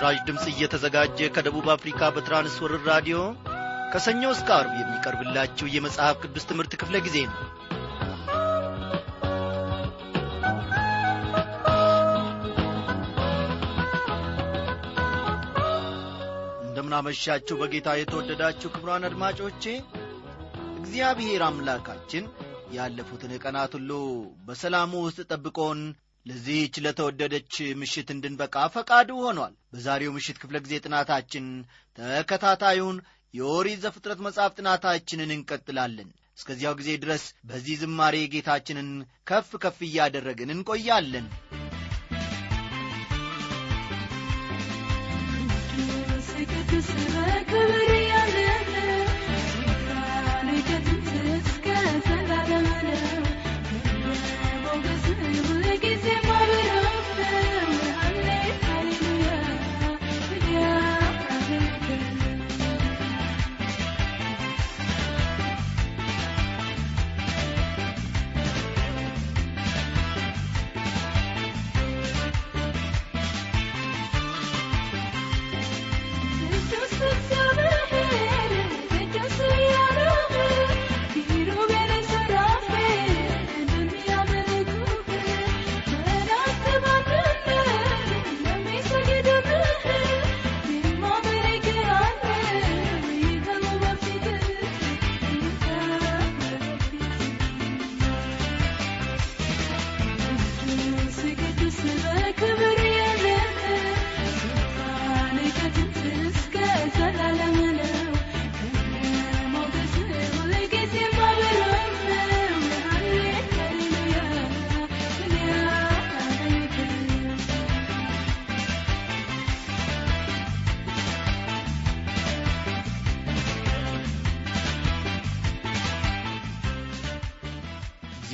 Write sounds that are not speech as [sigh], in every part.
ይህ በምስራች ድምፅ እየተዘጋጀ ከደቡብ አፍሪካ በትራንስወርር ራዲዮ ከሰኞ እስከ አርብ የሚቀርብላችሁ የመጽሐፍ ቅዱስ ትምህርት ክፍለ ጊዜ ነው። እንደምናመሻችሁ በጌታ የተወደዳችሁ ክብሯን አድማጮቼ እግዚአብሔር አምላካችን ያለፉትን ቀናት ሁሉ በሰላሙ ውስጥ ጠብቆን ለዚህች ለተወደደች ምሽት እንድንበቃ ፈቃዱ ሆኗል። በዛሬው ምሽት ክፍለ ጊዜ ጥናታችን ተከታታዩን የኦሪት ዘፍጥረት መጽሐፍ ጥናታችንን እንቀጥላለን። እስከዚያው ጊዜ ድረስ በዚህ ዝማሬ ጌታችንን ከፍ ከፍ እያደረግን እንቆያለን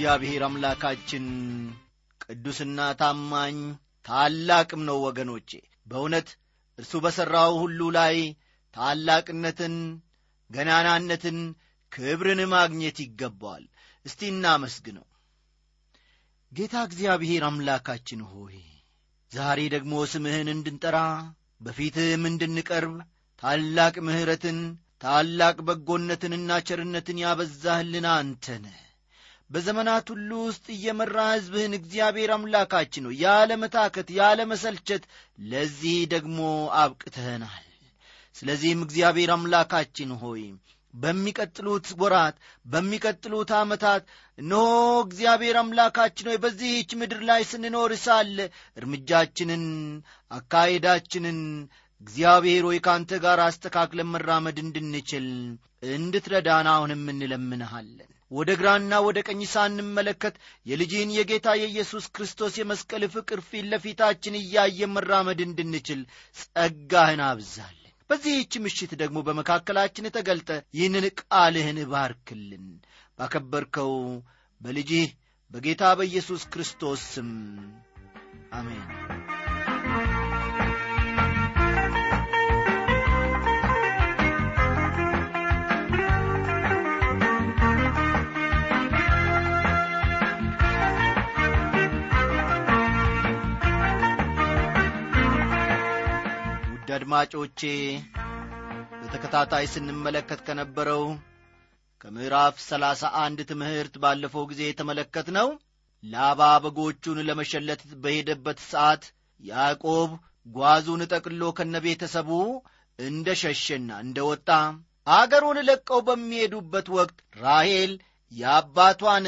እግዚአብሔር አምላካችን ቅዱስና ታማኝ ታላቅም ነው ወገኖቼ። በእውነት እርሱ በሠራው ሁሉ ላይ ታላቅነትን ገናናነትን ክብርን ማግኘት ይገባዋል። እስቲ እናመስግነው። ጌታ እግዚአብሔር አምላካችን ሆይ ዛሬ ደግሞ ስምህን እንድንጠራ በፊትህም እንድንቀርብ ታላቅ ምሕረትን ታላቅ በጎነትንና ቸርነትን ያበዛህልን አንተነ በዘመናት ሁሉ ውስጥ እየመራ ሕዝብህን እግዚአብሔር አምላካችን ነው። ያለ መታከት ያለ መሰልቸት ለዚህ ደግሞ አብቅተህናል። ስለዚህም እግዚአብሔር አምላካችን ሆይ በሚቀጥሉት ወራት በሚቀጥሉት ዓመታት እነሆ እግዚአብሔር አምላካችን ሆይ በዚህች ምድር ላይ ስንኖር ሳለ እርምጃችንን አካሄዳችንን እግዚአብሔር ሆይ ከአንተ ጋር አስተካክለን መራመድ እንድንችል እንድትረዳን አሁንም እንለምንሃለን ወደ ግራና ወደ ቀኝ ሳንመለከት የልጅህን የጌታ የኢየሱስ ክርስቶስ የመስቀል ፍቅር ፊት ለፊታችን እያየ መራመድ እንድንችል ጸጋህን አብዛለን በዚህች ምሽት ደግሞ በመካከላችን ተገልጠ ይህንን ቃልህን ባርክልን። ባከበርከው በልጅህ በጌታ በኢየሱስ ክርስቶስ ስም አሜን አድማጮቼ በተከታታይ ስንመለከት ከነበረው ከምዕራፍ ሰላሳ አንድ ትምህርት ባለፈው ጊዜ የተመለከት ነው ላባ በጎቹን ለመሸለት በሄደበት ሰዓት ያዕቆብ ጓዙን ጠቅሎ ከነ ቤተሰቡ እንደ ሸሸና እንደ ወጣ አገሩን ለቀው በሚሄዱበት ወቅት ራሔል የአባቷን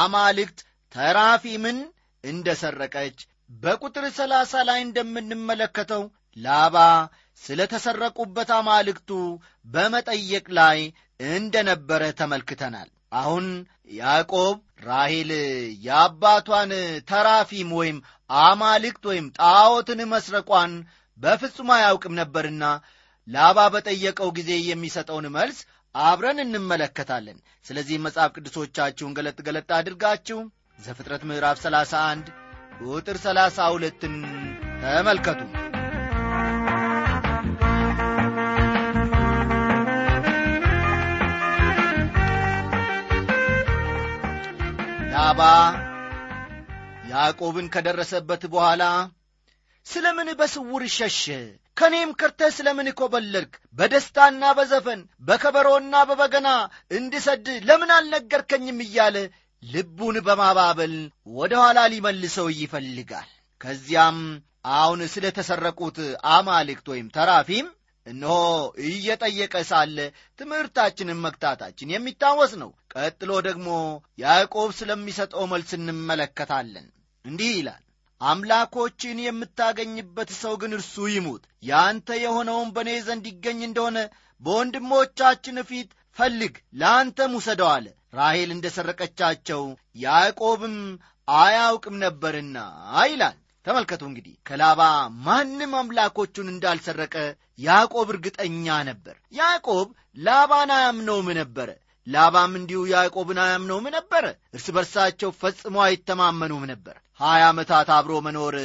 አማልክት ተራፊምን እንደ ሰረቀች በቁጥር ሰላሳ ላይ እንደምንመለከተው ላባ ስለ ተሰረቁበት አማልክቱ በመጠየቅ ላይ እንደ ነበረ ተመልክተናል። አሁን ያዕቆብ ራሔል የአባቷን ተራፊም ወይም አማልክት ወይም ጣዖትን መስረቋን በፍጹም አያውቅም ነበርና ላባ በጠየቀው ጊዜ የሚሰጠውን መልስ አብረን እንመለከታለን። ስለዚህ መጽሐፍ ቅዱሶቻችሁን ገለጥ ገለጥ አድርጋችሁ ዘፍጥረት ምዕራፍ 31 ቁጥር 32ን ተመልከቱ ላባ ያዕቆብን ከደረሰበት በኋላ ስለ ምን በስውር ሸሸ? ከእኔም ከርተህ ስለ ምን ኮበለልክ? በደስታና በዘፈን በከበሮና በበገና እንድሰድ ለምን አልነገርከኝም? እያለ ልቡን በማባበል ወደ ኋላ ሊመልሰው ይፈልጋል። ከዚያም አሁን ስለ ተሰረቁት አማልክት ወይም ተራፊም እነሆ እየጠየቀ ሳለ ትምህርታችንን መግታታችን የሚታወስ ነው። ቀጥሎ ደግሞ ያዕቆብ ስለሚሰጠው መልስ እንመለከታለን። እንዲህ ይላል አምላኮችን የምታገኝበት ሰው ግን እርሱ ይሙት። ያንተ የሆነውን በእኔ ዘንድ ይገኝ እንደሆነ በወንድሞቻችን ፊት ፈልግ፣ ለአንተም ውሰደው አለ። ራሔል እንደ ሰረቀቻቸው ያዕቆብም አያውቅም ነበርና ይላል። ተመልከቱ እንግዲህ ከላባ ማንም አምላኮቹን እንዳልሰረቀ ያዕቆብ እርግጠኛ ነበር። ያዕቆብ ላባን አያምነውም ነበረ። ላባም እንዲሁ ያዕቆብን አያምነውም ነበረ። እርስ በርሳቸው ፈጽሞ አይተማመኑም ነበር። ሀያ ዓመታት አብሮ መኖር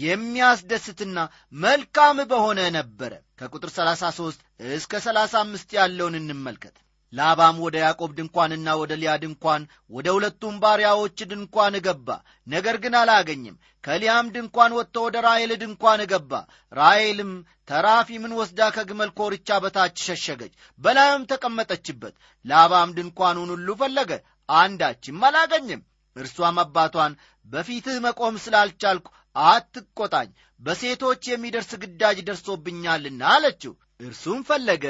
የሚያስደስትና መልካም በሆነ ነበረ። ከቁጥር 33 እስከ 35 ያለውን እንመልከት። ላባም ወደ ያዕቆብ ድንኳንና ወደ ሊያ ድንኳን ወደ ሁለቱም ባሪያዎች ድንኳን ገባ፣ ነገር ግን አላገኝም። ከሊያም ድንኳን ወጥቶ ወደ ራሔል ድንኳን ገባ። ራሔልም ተራፊምን ወስዳ ከግመል ኮርቻ በታች ሸሸገች፣ በላዩም ተቀመጠችበት። ላባም ድንኳኑን ሁሉ ፈለገ፣ አንዳችም አላገኝም። እርሷም አባቷን በፊትህ መቆም ስላልቻልኩ አትቆጣኝ፣ በሴቶች የሚደርስ ግዳጅ ደርሶብኛልና አለችው። እርሱም ፈለገ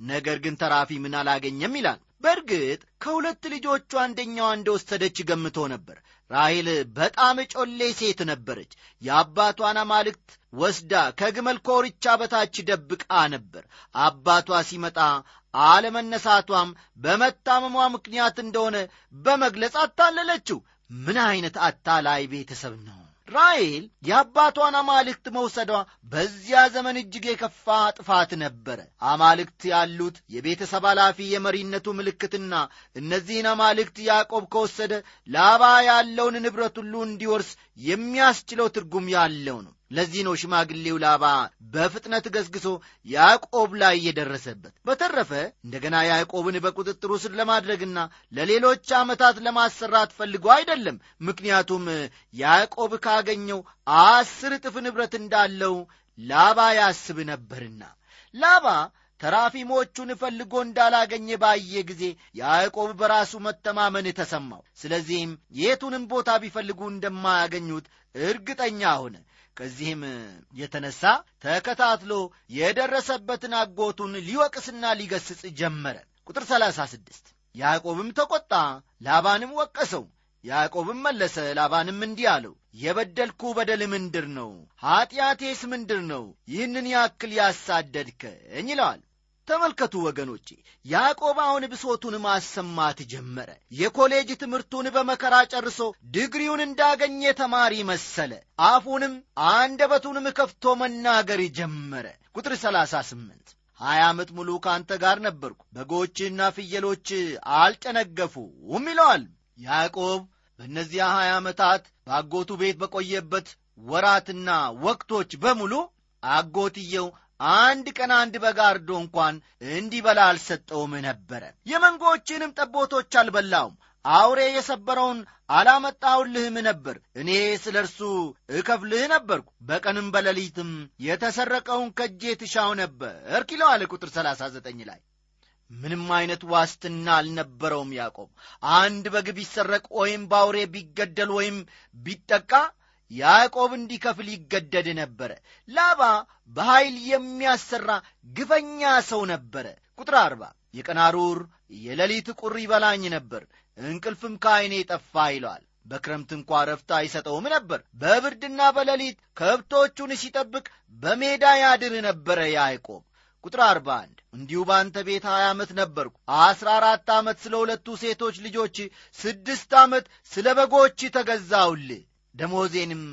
ነገር ግን ተራፊምን አላገኘም ይላል። በእርግጥ ከሁለት ልጆቹ አንደኛዋ እንደወሰደች ገምቶ ነበር። ራሔል በጣም ጮሌ ሴት ነበረች። የአባቷን አማልክት ወስዳ ከግመል ኮርቻ በታች ደብቃ ነበር። አባቷ ሲመጣ አለመነሳቷም በመታመሟ ምክንያት እንደሆነ በመግለጽ አታለለችው። ምን ዐይነት አታላይ ቤተሰብ ነው! ራሔል የአባቷን አማልክት መውሰዷ በዚያ ዘመን እጅግ የከፋ ጥፋት ነበረ። አማልክት ያሉት የቤተሰብ ኃላፊ የመሪነቱ ምልክትና እነዚህን አማልክት ያዕቆብ ከወሰደ ላባ ያለውን ንብረት ሁሉ እንዲወርስ የሚያስችለው ትርጉም ያለው ነው። ለዚህ ነው ሽማግሌው ላባ በፍጥነት ገስግሶ ያዕቆብ ላይ የደረሰበት። በተረፈ እንደገና ያዕቆብን በቁጥጥሩ ስር ለማድረግና ለሌሎች ዓመታት ለማሰራት ፈልጎ አይደለም። ምክንያቱም ያዕቆብ ካገኘው አስር እጥፍ ንብረት እንዳለው ላባ ያስብ ነበርና ላባ ተራፊሞቹን ፈልጎ እንዳላገኘ ባየ ጊዜ ያዕቆብ በራሱ መተማመን ተሰማው። ስለዚህም የቱንም ቦታ ቢፈልጉ እንደማያገኙት እርግጠኛ ሆነ። ከዚህም የተነሳ ተከታትሎ የደረሰበትን አጎቱን ሊወቅስና ሊገስጽ ጀመረ። ቁጥር 36 ያዕቆብም ተቈጣ፣ ላባንም ወቀሰው። ያዕቆብም መለሰ ላባንም እንዲህ አለው፣ የበደልኩ በደል ምንድር ነው? ኀጢአቴስ ምንድር ነው? ይህንን ያክል ያሳደድከኝ ይለዋል። ተመልከቱ ወገኖቼ፣ ያዕቆብ አሁን ብሶቱን ማሰማት ጀመረ። የኮሌጅ ትምህርቱን በመከራ ጨርሶ ድግሪውን እንዳገኘ ተማሪ መሰለ። አፉንም አንደበቱንም ከፍቶ መናገር ጀመረ። ቁጥር 38 ሀያ ዓመት ሙሉ ከአንተ ጋር ነበርኩ፣ በጎችና ፍየሎች አልጨነገፉም ይለዋል። ያዕቆብ በእነዚያ ሀያ ዓመታት በአጎቱ ቤት በቆየበት ወራትና ወቅቶች በሙሉ አጎትየው አንድ ቀን አንድ በግ አርዶ እንኳን እንዲበላ አልሰጠውም ነበረ። የመንጎችንም ጠቦቶች አልበላውም። አውሬ የሰበረውን አላመጣሁልህም ነበር። እኔ ስለ እርሱ እከፍልህ ነበርኩ። በቀንም በሌሊትም የተሰረቀውን ከእጄ ትሻው ነበር ይለዋል ቁጥር 39 ላይ ምንም አይነት ዋስትና አልነበረውም። ያዕቆብ አንድ በግ ቢሰረቅ ወይም በአውሬ ቢገደል ወይም ቢጠቃ ያዕቆብ እንዲከፍል ይገደድ ነበረ። ላባ በኃይል የሚያሰራ ግፈኛ ሰው ነበረ። ቁጥር አርባ የቀን የሌሊት ቁር ይበላኝ ነበር፣ እንቅልፍም ከዐይኔ ጠፋ ይለዋል። በክረምት እንኳ ረፍት አይሰጠውም ነበር። በብርድና በሌሊት ከብቶቹን ሲጠብቅ በሜዳ ያድር ነበረ ያዕቆብ። ቁጥር አርባ አንድ እንዲሁ በአንተ ቤት ሀያ ዓመት ነበርኩ። አስራ አራት ዓመት ስለ ሁለቱ ሴቶች ልጆች፣ ስድስት ዓመት ስለ በጎች ተገዛውልህ ደሞዜንም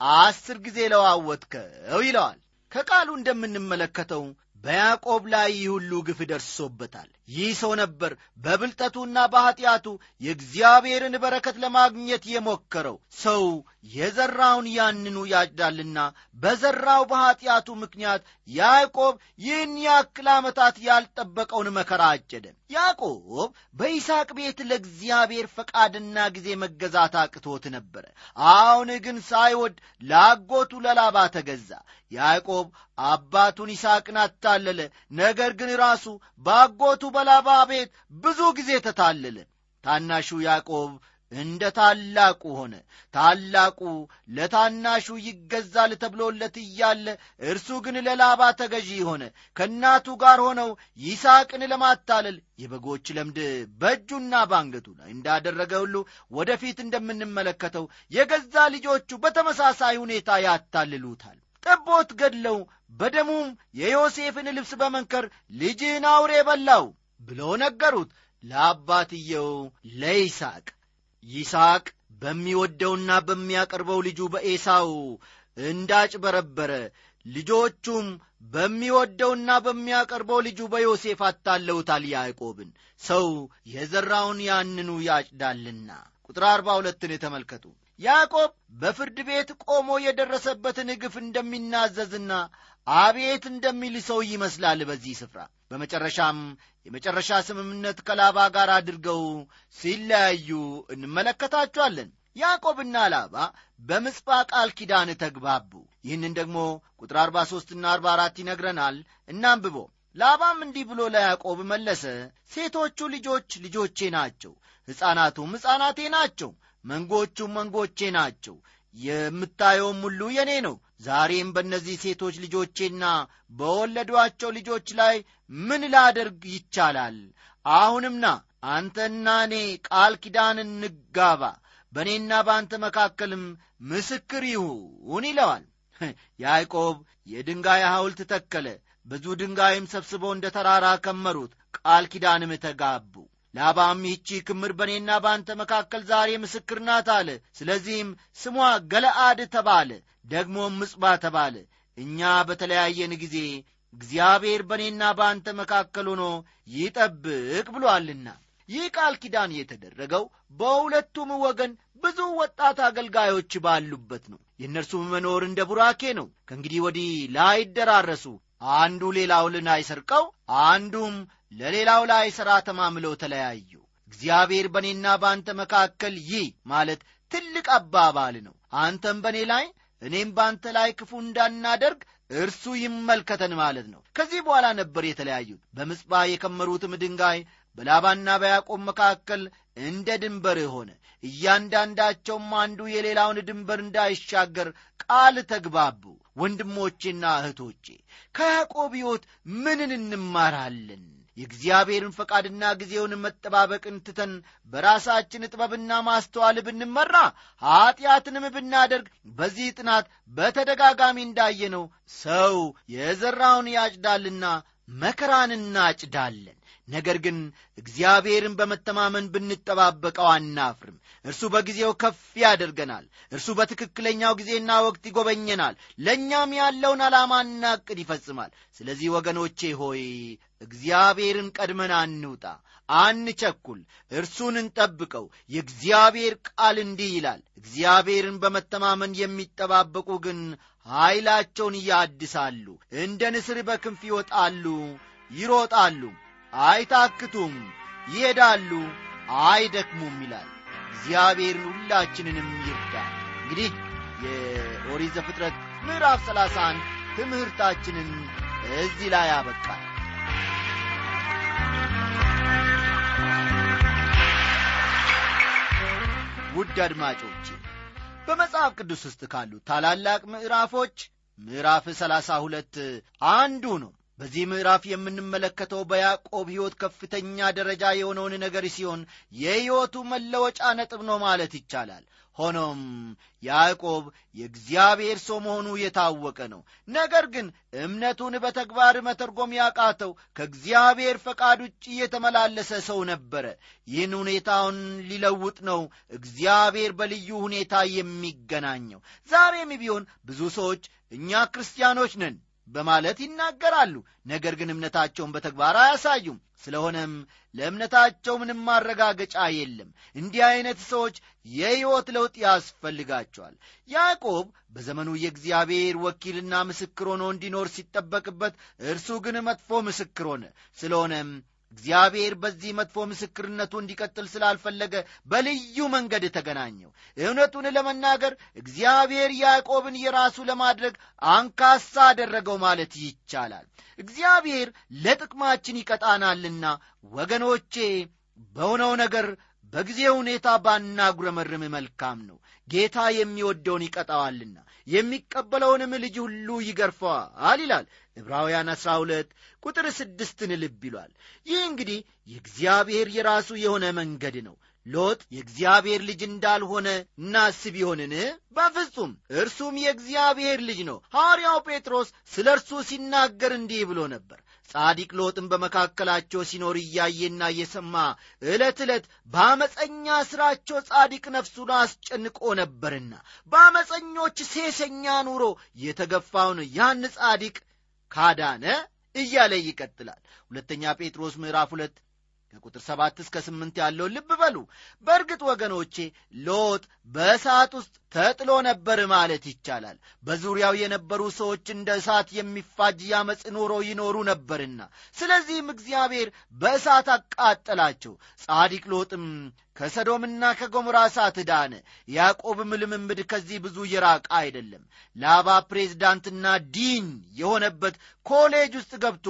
አስር ጊዜ ለዋወጥከው ይለዋል። ከቃሉ እንደምንመለከተው በያዕቆብ ላይ ይህ ሁሉ ግፍ ደርሶበታል። ይህ ሰው ነበር በብልጠቱና በኀጢአቱ የእግዚአብሔርን በረከት ለማግኘት የሞከረው። ሰው የዘራውን ያንኑ ያጭዳልና በዘራው በኀጢአቱ ምክንያት ያዕቆብ ይህን ያክል ዓመታት ያልጠበቀውን መከራ አጨደ። ያዕቆብ በይስሐቅ ቤት ለእግዚአብሔር ፈቃድና ጊዜ መገዛት አቅቶት ነበረ። አሁን ግን ሳይወድ ለአጎቱ ለላባ ተገዛ። ያዕቆብ አባቱን ይስሐቅን አታለለ። ነገር ግን ራሱ በአጎቱ በላባ ቤት ብዙ ጊዜ ተታለለ። ታናሹ ያዕቆብ እንደ ታላቁ ሆነ። ታላቁ ለታናሹ ይገዛል ተብሎለት እያለ እርሱ ግን ለላባ ተገዢ ሆነ። ከእናቱ ጋር ሆነው ይስሐቅን ለማታለል የበጎች ለምድ በእጁና በአንገቱ ላይ እንዳደረገ ሁሉ ወደፊት እንደምንመለከተው የገዛ ልጆቹ በተመሳሳይ ሁኔታ ያታልሉታል። ጠቦት ገድለው በደሙም የዮሴፍን ልብስ በመንከር ልጅህን አውሬ በላው ብለው ነገሩት ለአባትየው ለይስሐቅ። ይስሐቅ በሚወደውና በሚያቀርበው ልጁ በኤሳው እንዳጭበረበረ ልጆቹም በሚወደውና በሚያቀርበው ልጁ በዮሴፍ አታለውታል ያዕቆብን። ሰው የዘራውን ያንኑ ያጭዳልና። ቁጥር አርባ ሁለትን ተመልከቱ። ያዕቆብ በፍርድ ቤት ቆሞ የደረሰበትን ግፍ እንደሚናዘዝና አቤት እንደሚል ሰው ይመስላል በዚህ ስፍራ። በመጨረሻም የመጨረሻ ስምምነት ከላባ ጋር አድርገው ሲለያዩ እንመለከታቸዋለን። ያዕቆብና ላባ በምጽጳ ቃል ኪዳን ተግባቡ። ይህንን ደግሞ ቁጥር 43ና 44 ይነግረናል። እናንብቦ። ላባም እንዲህ ብሎ ለያዕቆብ መለሰ፣ ሴቶቹ ልጆች ልጆቼ ናቸው፣ ሕፃናቱም ሕፃናቴ ናቸው፣ መንጎቹም መንጎቼ ናቸው። የምታየውም ሁሉ የኔ ነው። ዛሬም በእነዚህ ሴቶች ልጆቼና በወለዷቸው ልጆች ላይ ምን ላደርግ ይቻላል? አሁንም ና አንተና እኔ ቃል ኪዳን እንጋባ፣ በእኔና በአንተ መካከልም ምስክር ይሁን ይለዋል። [laughs] ያዕቆብ የድንጋይ ሐውልት ተከለ፣ ብዙ ድንጋይም ሰብስበው እንደ ተራራ ከመሩት፣ ቃል ኪዳንም ተጋቡ። ላባም ይህቺ ክምር በእኔና በአንተ መካከል ዛሬ ምስክር ናት አለ። ስለዚህም ስሟ ገለአድ ተባለ፣ ደግሞም ምጽባ ተባለ። እኛ በተለያየን ጊዜ እግዚአብሔር በእኔና በአንተ መካከል ሆኖ ይጠብቅ ብሎአልና። ይህ ቃል ኪዳን የተደረገው በሁለቱም ወገን ብዙ ወጣት አገልጋዮች ባሉበት ነው። የእነርሱም መኖር እንደ ቡራኬ ነው። ከእንግዲህ ወዲህ ላይደራረሱ፣ አንዱ ሌላውን ላይሰርቀው፣ አንዱም ለሌላው ላይ ሥራ ተማምለው ተለያዩ። እግዚአብሔር በእኔና በአንተ መካከል ይህ ማለት ትልቅ አባባል ነው። አንተም በእኔ ላይ እኔም በአንተ ላይ ክፉ እንዳናደርግ እርሱ ይመልከተን ማለት ነው። ከዚህ በኋላ ነበር የተለያዩት። በምጽባ የከመሩትም ድንጋይ በላባና በያዕቆብ መካከል እንደ ድንበር ሆነ። እያንዳንዳቸውም አንዱ የሌላውን ድንበር እንዳይሻገር ቃል ተግባቡ። ወንድሞቼና እህቶቼ ከያዕቆብ ሕይወት ምንን እንማራለን? የእግዚአብሔርን ፈቃድና ጊዜውን መጠባበቅን ትተን በራሳችን ጥበብና ማስተዋል ብንመራ ኀጢአትንም ብናደርግ በዚህ ጥናት በተደጋጋሚ እንዳየነው ሰው የዘራውን ያጭዳልና መከራን እናጭዳለን። ነገር ግን እግዚአብሔርን በመተማመን ብንጠባበቀው አናፍርም። እርሱ በጊዜው ከፍ ያደርገናል። እርሱ በትክክለኛው ጊዜና ወቅት ይጎበኘናል። ለእኛም ያለውን ዓላማና ዕቅድ ይፈጽማል። ስለዚህ ወገኖቼ ሆይ እግዚአብሔርን ቀድመን አንውጣ፣ አንቸኩል፣ እርሱን እንጠብቀው። የእግዚአብሔር ቃል እንዲህ ይላል፣ እግዚአብሔርን በመተማመን የሚጠባበቁ ግን ኃይላቸውን ያድሳሉ፣ እንደ ንስር በክንፍ ይወጣሉ፣ ይሮጣሉ አይታክቱም፣ ይሄዳሉ፣ አይደክሙም ይላል። እግዚአብሔርን ሁላችንንም ይርዳል። እንግዲህ የኦሪት ዘፍጥረት ምዕራፍ ሰላሳ አንድ ትምህርታችንን እዚህ ላይ ያበቃል። ውድ አድማጮቼ በመጽሐፍ ቅዱስ ውስጥ ካሉ ታላላቅ ምዕራፎች ምዕራፍ ሰላሳ ሁለት አንዱ ነው። በዚህ ምዕራፍ የምንመለከተው በያዕቆብ ሕይወት ከፍተኛ ደረጃ የሆነውን ነገር ሲሆን የሕይወቱ መለወጫ ነጥብ ነው ማለት ይቻላል። ሆኖም ያዕቆብ የእግዚአብሔር ሰው መሆኑ የታወቀ ነው። ነገር ግን እምነቱን በተግባር መተርጎም ያቃተው ከእግዚአብሔር ፈቃድ ውጭ የተመላለሰ ሰው ነበረ። ይህን ሁኔታውን ሊለውጥ ነው እግዚአብሔር በልዩ ሁኔታ የሚገናኘው። ዛሬም ቢሆን ብዙ ሰዎች እኛ ክርስቲያኖች ነን በማለት ይናገራሉ። ነገር ግን እምነታቸውን በተግባር አያሳዩም። ስለሆነም ለእምነታቸው ምንም ማረጋገጫ የለም። እንዲህ ዐይነት ሰዎች የሕይወት ለውጥ ያስፈልጋቸዋል። ያዕቆብ በዘመኑ የእግዚአብሔር ወኪልና ምስክር ሆኖ እንዲኖር ሲጠበቅበት፣ እርሱ ግን መጥፎ ምስክር ሆነ። ስለሆነም እግዚአብሔር በዚህ መጥፎ ምስክርነቱ እንዲቀጥል ስላልፈለገ በልዩ መንገድ ተገናኘው። እውነቱን ለመናገር እግዚአብሔር ያዕቆብን የራሱ ለማድረግ አንካሳ አደረገው ማለት ይቻላል። እግዚአብሔር ለጥቅማችን ይቀጣናልና ወገኖቼ፣ በሆነው ነገር በጊዜ ሁኔታ ባናጉረመርም መልካም ነው። ጌታ የሚወደውን ይቀጣዋልና የሚቀበለውንም ልጅ ሁሉ ይገርፈዋል ይላል ዕብራውያን 12 ቁጥር ስድስትን ልብ ይሏል። ይህ እንግዲህ የእግዚአብሔር የራሱ የሆነ መንገድ ነው። ሎጥ የእግዚአብሔር ልጅ እንዳልሆነ እናስብ ይሆንን? በፍጹም እርሱም የእግዚአብሔር ልጅ ነው። ሐዋርያው ጴጥሮስ ስለ እርሱ ሲናገር እንዲህ ብሎ ነበር። ጻዲቅ ሎጥም በመካከላቸው ሲኖር እያየና እየሰማ ዕለት ዕለት በአመፀኛ ሥራቸው ጻዲቅ ነፍሱን አስጨንቆ ነበርና በአመፀኞች ሴሰኛ ኑሮ የተገፋውን ያን ጻዲቅ ካዳነ እያለ ይቀጥላል። ሁለተኛ ጴጥሮስ ምዕራፍ ሁለት ከቁጥር ሰባት እስከ ስምንት ያለውን ልብ በሉ። በእርግጥ ወገኖቼ ሎጥ በእሳት ውስጥ ተጥሎ ነበር ማለት ይቻላል። በዙሪያው የነበሩ ሰዎች እንደ እሳት የሚፋጅ ያመፅ ኑሮ ይኖሩ ነበርና፣ ስለዚህም እግዚአብሔር በእሳት አቃጠላቸው። ጻዲቅ ሎጥም ከሰዶምና ከጎሞራ እሳት ዳነ። ያዕቆብም ልምምድ ከዚህ ብዙ የራቀ አይደለም። ላባ ፕሬዝዳንትና ዲን የሆነበት ኮሌጅ ውስጥ ገብቶ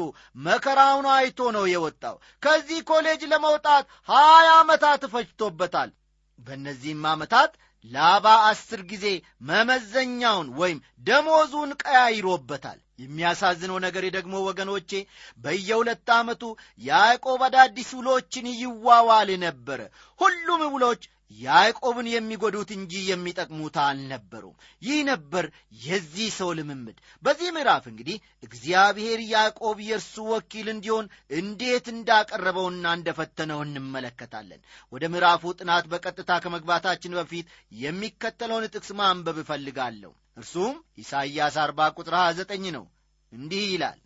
መከራውን አይቶ ነው የወጣው። ከዚህ ኮሌጅ ለመውጣት ሀያ ዓመታት ፈጅቶበታል። በእነዚህም ዓመታት ላባ አስር ጊዜ መመዘኛውን ወይም ደሞዙን ቀያይሮበታል። የሚያሳዝነው ነገር ደግሞ ወገኖቼ በየሁለት ዓመቱ ያዕቆብ አዳዲስ ውሎችን ይዋዋል ነበረ። ሁሉም ውሎች ያዕቆብን የሚጎዱት እንጂ የሚጠቅሙት አልነበሩም። ይህ ነበር የዚህ ሰው ልምምድ። በዚህ ምዕራፍ እንግዲህ እግዚአብሔር ያዕቆብ የእርሱ ወኪል እንዲሆን እንዴት እንዳቀረበውና እንደፈተነው እንመለከታለን። ወደ ምዕራፉ ጥናት በቀጥታ ከመግባታችን በፊት የሚከተለውን ጥቅስ ማንበብ እፈልጋለሁ። እርሱም ኢሳይያስ 40 ቁጥር 29 ነው። እንዲህ ይላል፣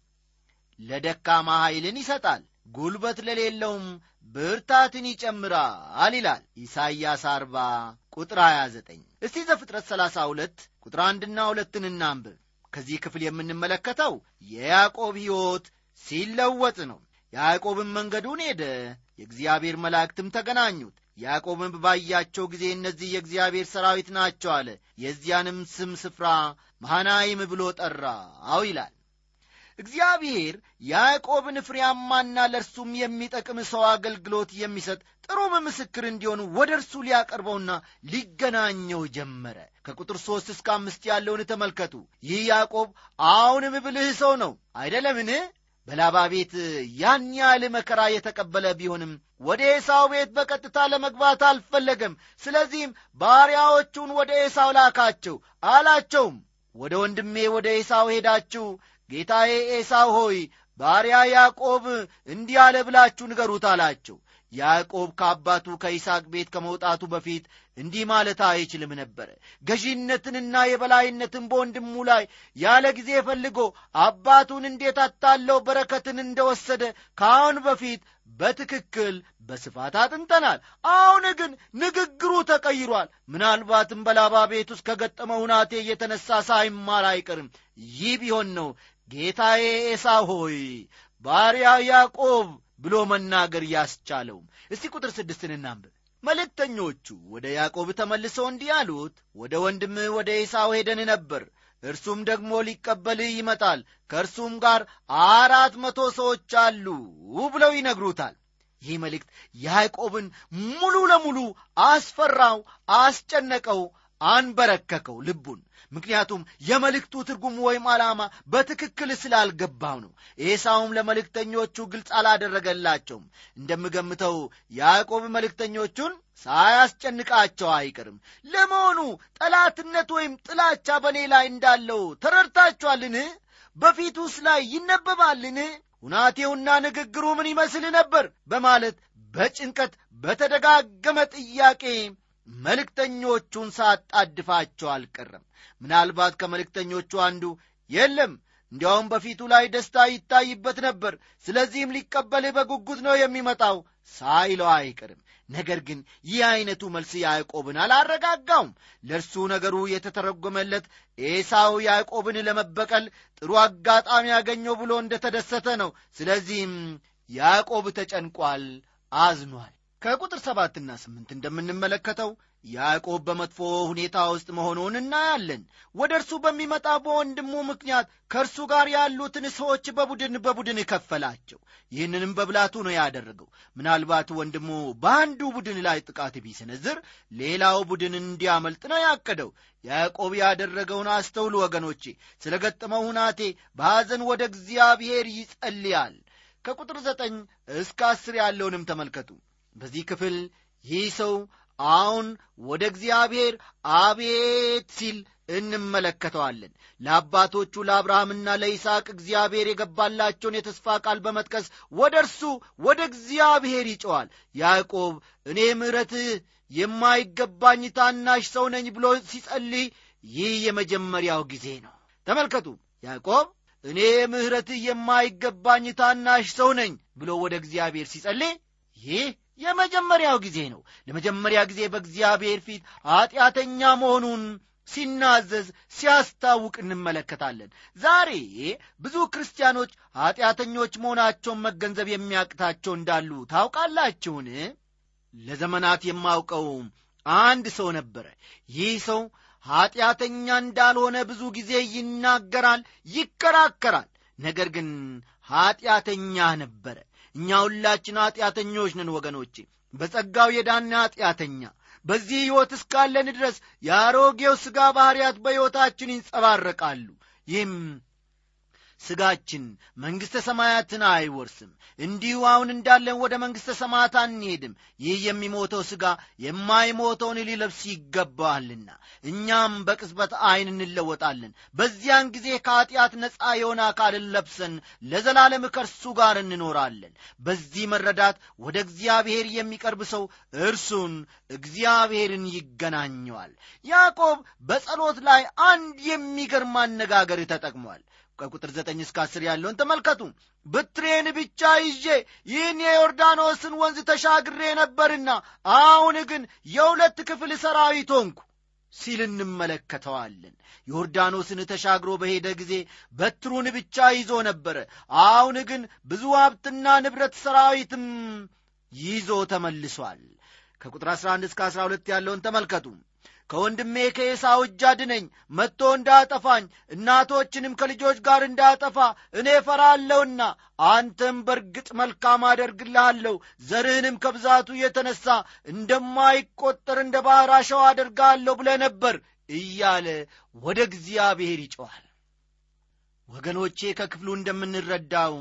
ለደካማ ኃይልን ይሰጣል ጉልበት ለሌለውም ብርታትን ይጨምራል ይላል ኢሳይያስ 40 ቁጥር 29። እስቲ ዘፍጥረት 32 ቁጥር አንድና ሁለትን እናንብብ። ከዚህ ክፍል የምንመለከተው የያዕቆብ ሕይወት ሲለወጥ ነው። ያዕቆብም መንገዱን ሄደ፣ የእግዚአብሔር መላእክትም ተገናኙት። ያዕቆብም ባያቸው ጊዜ እነዚህ የእግዚአብሔር ሰራዊት ናቸው አለ። የዚያንም ስም ስፍራ መሃናይም ብሎ ጠራው ይላል። እግዚአብሔር ያዕቆብን ፍሬያማና ለእርሱም የሚጠቅም ሰው አገልግሎት የሚሰጥ ጥሩም ምስክር እንዲሆን ወደ እርሱ ሊያቀርበውና ሊገናኘው ጀመረ። ከቁጥር ሦስት እስከ አምስት ያለውን ተመልከቱ። ይህ ያዕቆብ አሁንም ብልህ ሰው ነው አይደለምን? በላባ ቤት ያን ያህል መከራ የተቀበለ ቢሆንም ወደ ኤሳው ቤት በቀጥታ ለመግባት አልፈለገም። ስለዚህም ባሪያዎቹን ወደ ኤሳው ላካቸው። አላቸውም ወደ ወንድሜ ወደ ኤሳው ሄዳችሁ ጌታዬ ኤሳው ሆይ ባሪያ ያዕቆብ እንዲህ አለ ብላችሁ ንገሩት አላቸው። ያዕቆብ ከአባቱ ከይስሐቅ ቤት ከመውጣቱ በፊት እንዲህ ማለት አይችልም ነበረ። ገዢነትንና የበላይነትን በወንድሙ ላይ ያለ ጊዜ ፈልጎ አባቱን እንዴት አታለው በረከትን እንደወሰደ ከአሁን በፊት በትክክል በስፋት አጥንተናል። አሁን ግን ንግግሩ ተቀይሯል። ምናልባትም በላባ ቤት ውስጥ ከገጠመው ሁናቴ እየተነሳ ሳይማር አይቀርም። ይህ ቢሆን ነው ጌታዬ ኤሳው ሆይ ባሪያ ያዕቆብ ብሎ መናገር ያስቻለውም። እስቲ ቁጥር ስድስትን እናንብብ። መልእክተኞቹ ወደ ያዕቆብ ተመልሰው እንዲህ አሉት፣ ወደ ወንድምህ ወደ ኤሳው ሄደን ነበር፣ እርሱም ደግሞ ሊቀበልህ ይመጣል፣ ከእርሱም ጋር አራት መቶ ሰዎች አሉ ብለው ይነግሩታል። ይህ መልእክት ያዕቆብን ሙሉ ለሙሉ አስፈራው፣ አስጨነቀው፣ አንበረከከው ልቡን ምክንያቱም የመልእክቱ ትርጉም ወይም ዓላማ በትክክል ስላልገባው ነው። ኤሳውም ለመልእክተኞቹ ግልጽ አላደረገላቸውም። እንደምገምተው ያዕቆብ መልእክተኞቹን ሳያስጨንቃቸው አይቀርም። ለመሆኑ ጠላትነት ወይም ጥላቻ በእኔ ላይ እንዳለው ተረድታችኋልን? በፊቱስ ላይ ይነበባልን? ሁናቴውና ንግግሩ ምን ይመስል ነበር? በማለት በጭንቀት በተደጋገመ ጥያቄ መልእክተኞቹን ሳጣድፋቸው አልቀረም። ምናልባት ከመልእክተኞቹ አንዱ የለም እንዲያውም በፊቱ ላይ ደስታ ይታይበት ነበር። ስለዚህም ሊቀበልህ በጉጉት ነው የሚመጣው ሳይለው አይቀርም። ነገር ግን ይህ ዐይነቱ መልስ ያዕቆብን አላረጋጋውም። ለእርሱ ነገሩ የተተረጎመለት ኤሳው ያዕቆብን ለመበቀል ጥሩ አጋጣሚ ያገኘው ብሎ እንደ ተደሰተ ነው። ስለዚህም ያዕቆብ ተጨንቋል አዝኗል ከቁጥር ሰባትና ስምንት እንደምንመለከተው ያዕቆብ በመጥፎ ሁኔታ ውስጥ መሆኑን እናያለን። ወደ እርሱ በሚመጣ በወንድሙ ምክንያት ከእርሱ ጋር ያሉትን ሰዎች በቡድን በቡድን ከፈላቸው። ይህንንም በብላቱ ነው ያደረገው። ምናልባት ወንድሙ በአንዱ ቡድን ላይ ጥቃት ቢሰነዝር ሌላው ቡድን እንዲያመልጥ ነው ያቀደው። ያዕቆብ ያደረገውን አስተውሉ ወገኖቼ ስለ ገጠመው ሁናቴ በሐዘን ወደ እግዚአብሔር ይጸልያል። ከቁጥር ዘጠኝ እስከ አስር ያለውንም ተመልከቱ በዚህ ክፍል ይህ ሰው አሁን ወደ እግዚአብሔር አቤት ሲል እንመለከተዋለን። ለአባቶቹ ለአብርሃምና ለይስሐቅ እግዚአብሔር የገባላቸውን የተስፋ ቃል በመጥቀስ ወደ እርሱ ወደ እግዚአብሔር ይጨዋል ያዕቆብ እኔ ምሕረትህ የማይገባኝ ታናሽ ሰው ነኝ ብሎ ሲጸልይ ይህ የመጀመሪያው ጊዜ ነው። ተመልከቱ። ያዕቆብ እኔ ምሕረትህ የማይገባኝ ታናሽ ሰው ነኝ ብሎ ወደ እግዚአብሔር ሲጸልይ ይህ የመጀመሪያው ጊዜ ነው። ለመጀመሪያ ጊዜ በእግዚአብሔር ፊት ኀጢአተኛ መሆኑን ሲናዘዝ ሲያስታውቅ እንመለከታለን። ዛሬ ብዙ ክርስቲያኖች ኀጢአተኞች መሆናቸውን መገንዘብ የሚያቅታቸው እንዳሉ ታውቃላችሁን? ለዘመናት የማውቀው አንድ ሰው ነበረ። ይህ ሰው ኀጢአተኛ እንዳልሆነ ብዙ ጊዜ ይናገራል ይከራከራል። ነገር ግን ኀጢአተኛ ነበረ እኛ ሁላችን ኀጢአተኞች ነን ወገኖቼ። በጸጋው የዳነ ኀጢአተኛ በዚህ ሕይወት እስካለን ድረስ የአሮጌው ሥጋ ባሕርያት በሕይወታችን ይንጸባረቃሉ። ይህም ሥጋችን መንግሥተ ሰማያትን አይወርስም። እንዲሁ አሁን እንዳለን ወደ መንግሥተ ሰማያት አንሄድም። ይህ የሚሞተው ሥጋ የማይሞተውን ሊለብስ ይገባዋልና እኛም በቅጽበት ዐይን እንለወጣለን። በዚያን ጊዜ ከኀጢአት ነፃ የሆነ አካልን ለብሰን ለዘላለም ከእርሱ ጋር እንኖራለን። በዚህ መረዳት ወደ እግዚአብሔር የሚቀርብ ሰው እርሱን እግዚአብሔርን ይገናኘዋል። ያዕቆብ በጸሎት ላይ አንድ የሚገርም አነጋገር ተጠቅሟል ከቁጥር ዘጠኝ እስከ አስር ያለውን ተመልከቱ። ብትሬን ብቻ ይዤ ይህን የዮርዳኖስን ወንዝ ተሻግሬ ነበርና አሁን ግን የሁለት ክፍል ሰራዊት ሆንኩ ሲል እንመለከተዋለን። ዮርዳኖስን ተሻግሮ በሄደ ጊዜ በትሩን ብቻ ይዞ ነበረ። አሁን ግን ብዙ ሀብትና ንብረት ሰራዊትም ይዞ ተመልሷል። ከቁጥር 11 እስከ 12 ያለውን ተመልከቱ ከወንድሜ ከኤሳው እጅ አድነኝ መጥቶ እንዳጠፋኝ እናቶችንም ከልጆች ጋር እንዳጠፋ እኔ ፈራለሁና አንተም በርግጥ መልካም አደርግልሃለሁ ዘርህንም ከብዛቱ የተነሣ እንደማይቈጠር እንደ ባሕር አሸዋ አደርጋለሁ ብለ ነበር እያለ ወደ እግዚአብሔር ይጮኋል ወገኖቼ ከክፍሉ እንደምንረዳው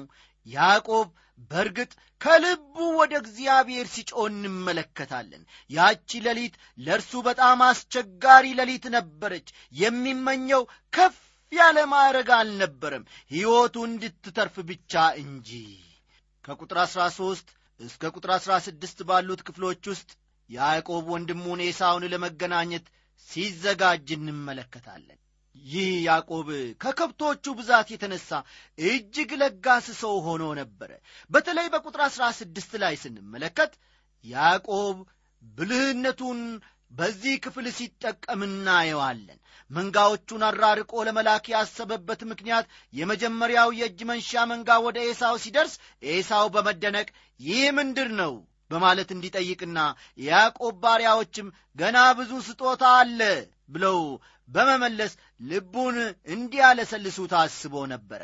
ያዕቆብ በእርግጥ ከልቡ ወደ እግዚአብሔር ሲጮ እንመለከታለን። ያቺ ሌሊት ለእርሱ በጣም አስቸጋሪ ሌሊት ነበረች። የሚመኘው ከፍ ያለ ማዕረግ አልነበረም። ሕይወቱ እንድትተርፍ ብቻ እንጂ ከቁጥር አሥራ ሦስት እስከ ቁጥር አሥራ ስድስት ባሉት ክፍሎች ውስጥ ያዕቆብ ወንድሙን ኤሳውን ለመገናኘት ሲዘጋጅ እንመለከታለን ይህ ያዕቆብ ከከብቶቹ ብዛት የተነሳ እጅግ ለጋስ ሰው ሆኖ ነበረ። በተለይ በቁጥር አሥራ ስድስት ላይ ስንመለከት ያዕቆብ ብልህነቱን በዚህ ክፍል ሲጠቀም እናየዋለን። መንጋዎቹን አራርቆ ለመላክ ያሰበበት ምክንያት የመጀመሪያው የእጅ መንሻ መንጋ ወደ ኤሳው ሲደርስ ኤሳው በመደነቅ ይህ ምንድር ነው በማለት እንዲጠይቅና የያዕቆብ ባሪያዎችም ገና ብዙ ስጦታ አለ ብለው በመመለስ ልቡን እንዲያለሰልሱ ታስቦ ነበረ።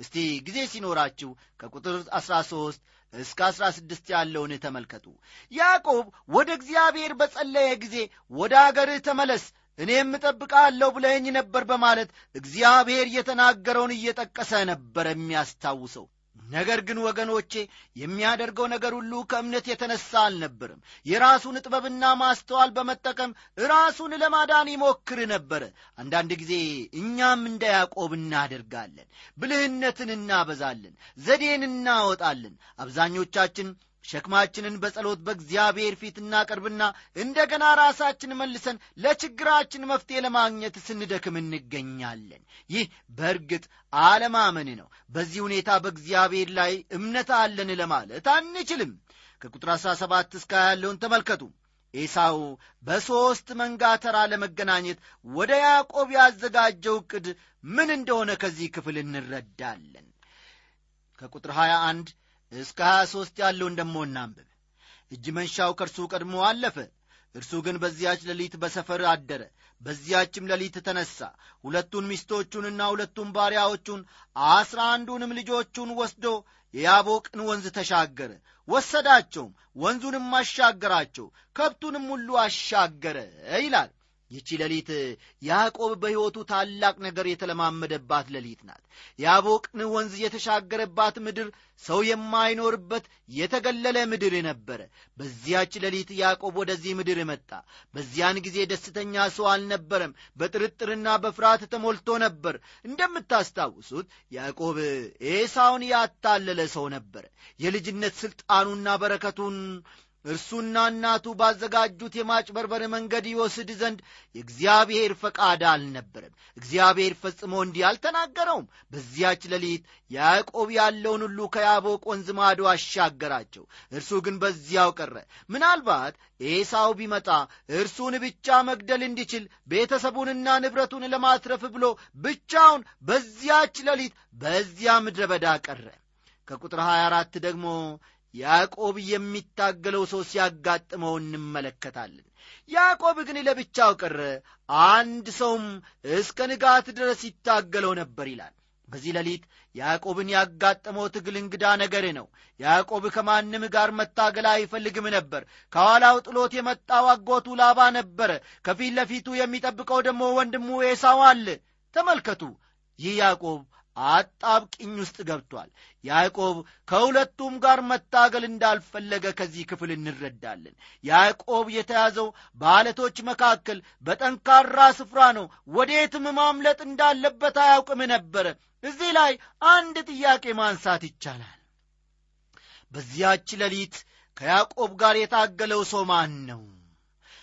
እስቲ ጊዜ ሲኖራችሁ ከቁጥር 13 እስከ 16 ያለውን ተመልከቱ። ያዕቆብ ወደ እግዚአብሔር በጸለየ ጊዜ ወደ አገርህ ተመለስ እኔም እጠብቃለሁ ብለኸኝ ነበር በማለት እግዚአብሔር የተናገረውን እየጠቀሰ ነበር የሚያስታውሰው ነገር ግን ወገኖቼ የሚያደርገው ነገር ሁሉ ከእምነት የተነሳ አልነበርም የራሱን ጥበብና ማስተዋል በመጠቀም ራሱን ለማዳን ይሞክር ነበረ። አንዳንድ ጊዜ እኛም እንደ ያዕቆብ እናደርጋለን ብልህነትን እናበዛለን ዘዴን እናወጣለን። አብዛኞቻችን ሸክማችንን በጸሎት በእግዚአብሔር ፊት እናቀርብና እንደገና ራሳችን መልሰን ለችግራችን መፍትሔ ለማግኘት ስንደክም እንገኛለን። ይህ በእርግጥ አለማመን ነው። በዚህ ሁኔታ በእግዚአብሔር ላይ እምነት አለን ለማለት አንችልም። ከቁጥር 17 እስከ ያለውን ተመልከቱ። ኤሳው በሦስት መንጋ ተራ ለመገናኘት ወደ ያዕቆብ ያዘጋጀው ዕቅድ ምን እንደሆነ ከዚህ ክፍል እንረዳለን። ከቁጥር 21 እስከ 23 ያለውን ደሞ እናንብብ። እጅ መንሻው ከእርሱ ቀድሞ አለፈ። እርሱ ግን በዚያች ሌሊት በሰፈር አደረ። በዚያችም ሌሊት ተነሣ። ሁለቱን ሚስቶቹንና ሁለቱን ባሪያዎቹን አስራ አንዱንም ልጆቹን ወስዶ የያቦቅን ወንዝ ተሻገረ። ወሰዳቸውም ወንዙንም አሻገራቸው ከብቱንም ሁሉ አሻገረ ይላል ይቺ ሌሊት ያዕቆብ በሕይወቱ ታላቅ ነገር የተለማመደባት ሌሊት ናት። ያቦቅን ወንዝ የተሻገረባት ምድር ሰው የማይኖርበት የተገለለ ምድር ነበረ። በዚያች ሌሊት ያዕቆብ ወደዚህ ምድር መጣ። በዚያን ጊዜ ደስተኛ ሰው አልነበረም። በጥርጥርና በፍርሃት ተሞልቶ ነበር። እንደምታስታውሱት ያዕቆብ ኤሳውን ያታለለ ሰው ነበረ የልጅነት ሥልጣኑና በረከቱን እርሱና እናቱ ባዘጋጁት የማጭበርበር መንገድ ይወስድ ዘንድ የእግዚአብሔር ፈቃድ አልነበረም። እግዚአብሔር ፈጽሞ እንዲህ አልተናገረውም። በዚያች ሌሊት ያዕቆብ ያለውን ሁሉ ከያቦቅ ወንዝ ማዶ አሻገራቸው። እርሱ ግን በዚያው ቀረ። ምናልባት ኤሳው ቢመጣ እርሱን ብቻ መግደል እንዲችል ቤተሰቡንና ንብረቱን ለማትረፍ ብሎ ብቻውን በዚያች ሌሊት በዚያ ምድረ በዳ ቀረ። ከቁጥር 24 ደግሞ ያዕቆብ የሚታገለው ሰው ሲያጋጥመው እንመለከታለን። ያዕቆብ ግን ለብቻው ቀረ። አንድ ሰውም እስከ ንጋት ድረስ ይታገለው ነበር ይላል። በዚህ ሌሊት ያዕቆብን ያጋጠመው ትግል እንግዳ ነገር ነው። ያዕቆብ ከማንም ጋር መታገል አይፈልግም ነበር። ከኋላው ጥሎት የመጣው አጎቱ ላባ ነበረ። ከፊት ለፊቱ የሚጠብቀው ደግሞ ወንድሙ ኤሳው አለ። ተመልከቱ ይህ ያዕቆብ አጣብቅኝ ውስጥ ገብቷል። ያዕቆብ ከሁለቱም ጋር መታገል እንዳልፈለገ ከዚህ ክፍል እንረዳለን። ያዕቆብ የተያዘው በዓለቶች መካከል በጠንካራ ስፍራ ነው። ወዴትም ማምለጥ እንዳለበት አያውቅም ነበረ። እዚህ ላይ አንድ ጥያቄ ማንሳት ይቻላል። በዚያች ሌሊት ከያዕቆብ ጋር የታገለው ሰው ማን ነው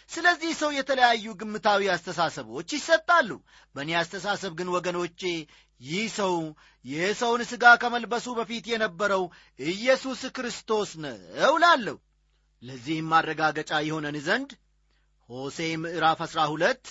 ስለዚህ ሰው የተለያዩ ግምታዊ አስተሳሰቦች ይሰጣሉ። በእኔ አስተሳሰብ ግን ወገኖቼ ይህ ሰው የሰውን ሥጋ ከመልበሱ በፊት የነበረው ኢየሱስ ክርስቶስ ነው ላለሁ ለዚህም ማረጋገጫ የሆነን ዘንድ ሆሴ ምዕራፍ አሥራ ሁለት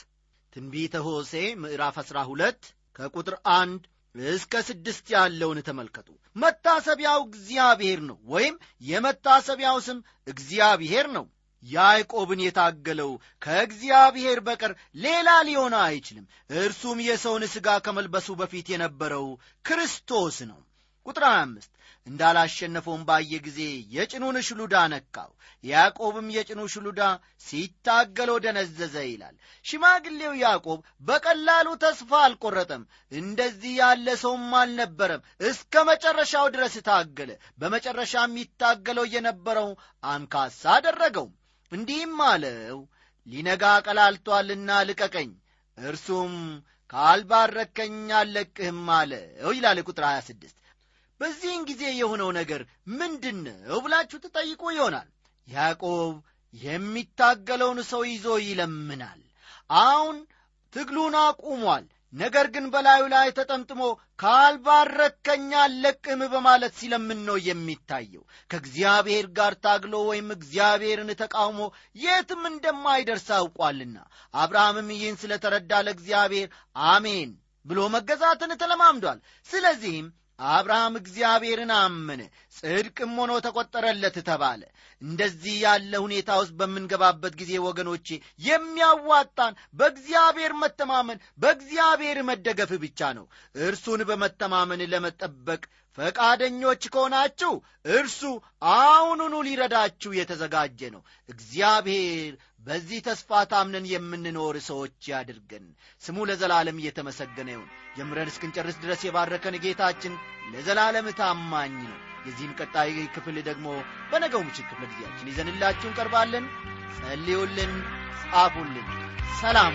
ትንቢተ ሆሴ ምዕራፍ አሥራ ሁለት ከቁጥር አንድ እስከ ስድስት ያለውን ተመልከቱ። መታሰቢያው እግዚአብሔር ነው ወይም የመታሰቢያው ስም እግዚአብሔር ነው ያዕቆብን የታገለው ከእግዚአብሔር በቀር ሌላ ሊሆን አይችልም። እርሱም የሰውን ሥጋ ከመልበሱ በፊት የነበረው ክርስቶስ ነው። ቁጥር አምስት እንዳላሸነፈውም ባየ ጊዜ የጭኑን ሽሉዳ ነካው። ያዕቆብም የጭኑ ሽሉዳ ሲታገለው ደነዘዘ ይላል። ሽማግሌው ያዕቆብ በቀላሉ ተስፋ አልቆረጠም። እንደዚህ ያለ ሰውም አልነበረም። እስከ መጨረሻው ድረስ ታገለ። በመጨረሻ የሚታገለው የነበረው አንካሳ አደረገው እንዲህም አለው ሊነጋ ቀላልቶአልና ልቀቀኝ እርሱም ካልባረከኝ አልለቅህም አለው ይላል ቁጥር 26 በዚህን ጊዜ የሆነው ነገር ምንድን ነው ብላችሁ ትጠይቁ ይሆናል። ያዕቆብ የሚታገለውን ሰው ይዞ ይለምናል። አሁን ትግሉን አቁሟል ነገር ግን በላዩ ላይ ተጠምጥሞ ካልባረከኛ አለቅም በማለት ሲለምን ነው የሚታየው። ከእግዚአብሔር ጋር ታግሎ ወይም እግዚአብሔርን ተቃውሞ የትም እንደማይደርስ አውቋልና። አብርሃምም ይህን ስለ ተረዳ ለእግዚአብሔር አሜን ብሎ መገዛትን ተለማምዷል። ስለዚህም አብርሃም እግዚአብሔርን አመነ ጽድቅም ሆኖ ተቆጠረለት ተባለ። እንደዚህ ያለ ሁኔታ ውስጥ በምንገባበት ጊዜ ወገኖቼ የሚያዋጣን በእግዚአብሔር መተማመን በእግዚአብሔር መደገፍ ብቻ ነው። እርሱን በመተማመን ለመጠበቅ ፈቃደኞች ከሆናችሁ እርሱ አሁኑኑ ሊረዳችሁ የተዘጋጀ ነው። እግዚአብሔር በዚህ ተስፋ ታምነን የምንኖር ሰዎች ያድርገን። ስሙ ለዘላለም እየተመሰገነ ይሁን። ጀምረን እስክንጨርስ ድረስ የባረከን ጌታችን ለዘላለም ታማኝ ነው። የዚህም ቀጣይ ክፍል ደግሞ በነገው ምሽት ክፍለ ጊዜያችን ይዘንላችሁ እንቀርባለን። ጸልዩልን ጻፉልን። ሰላሙ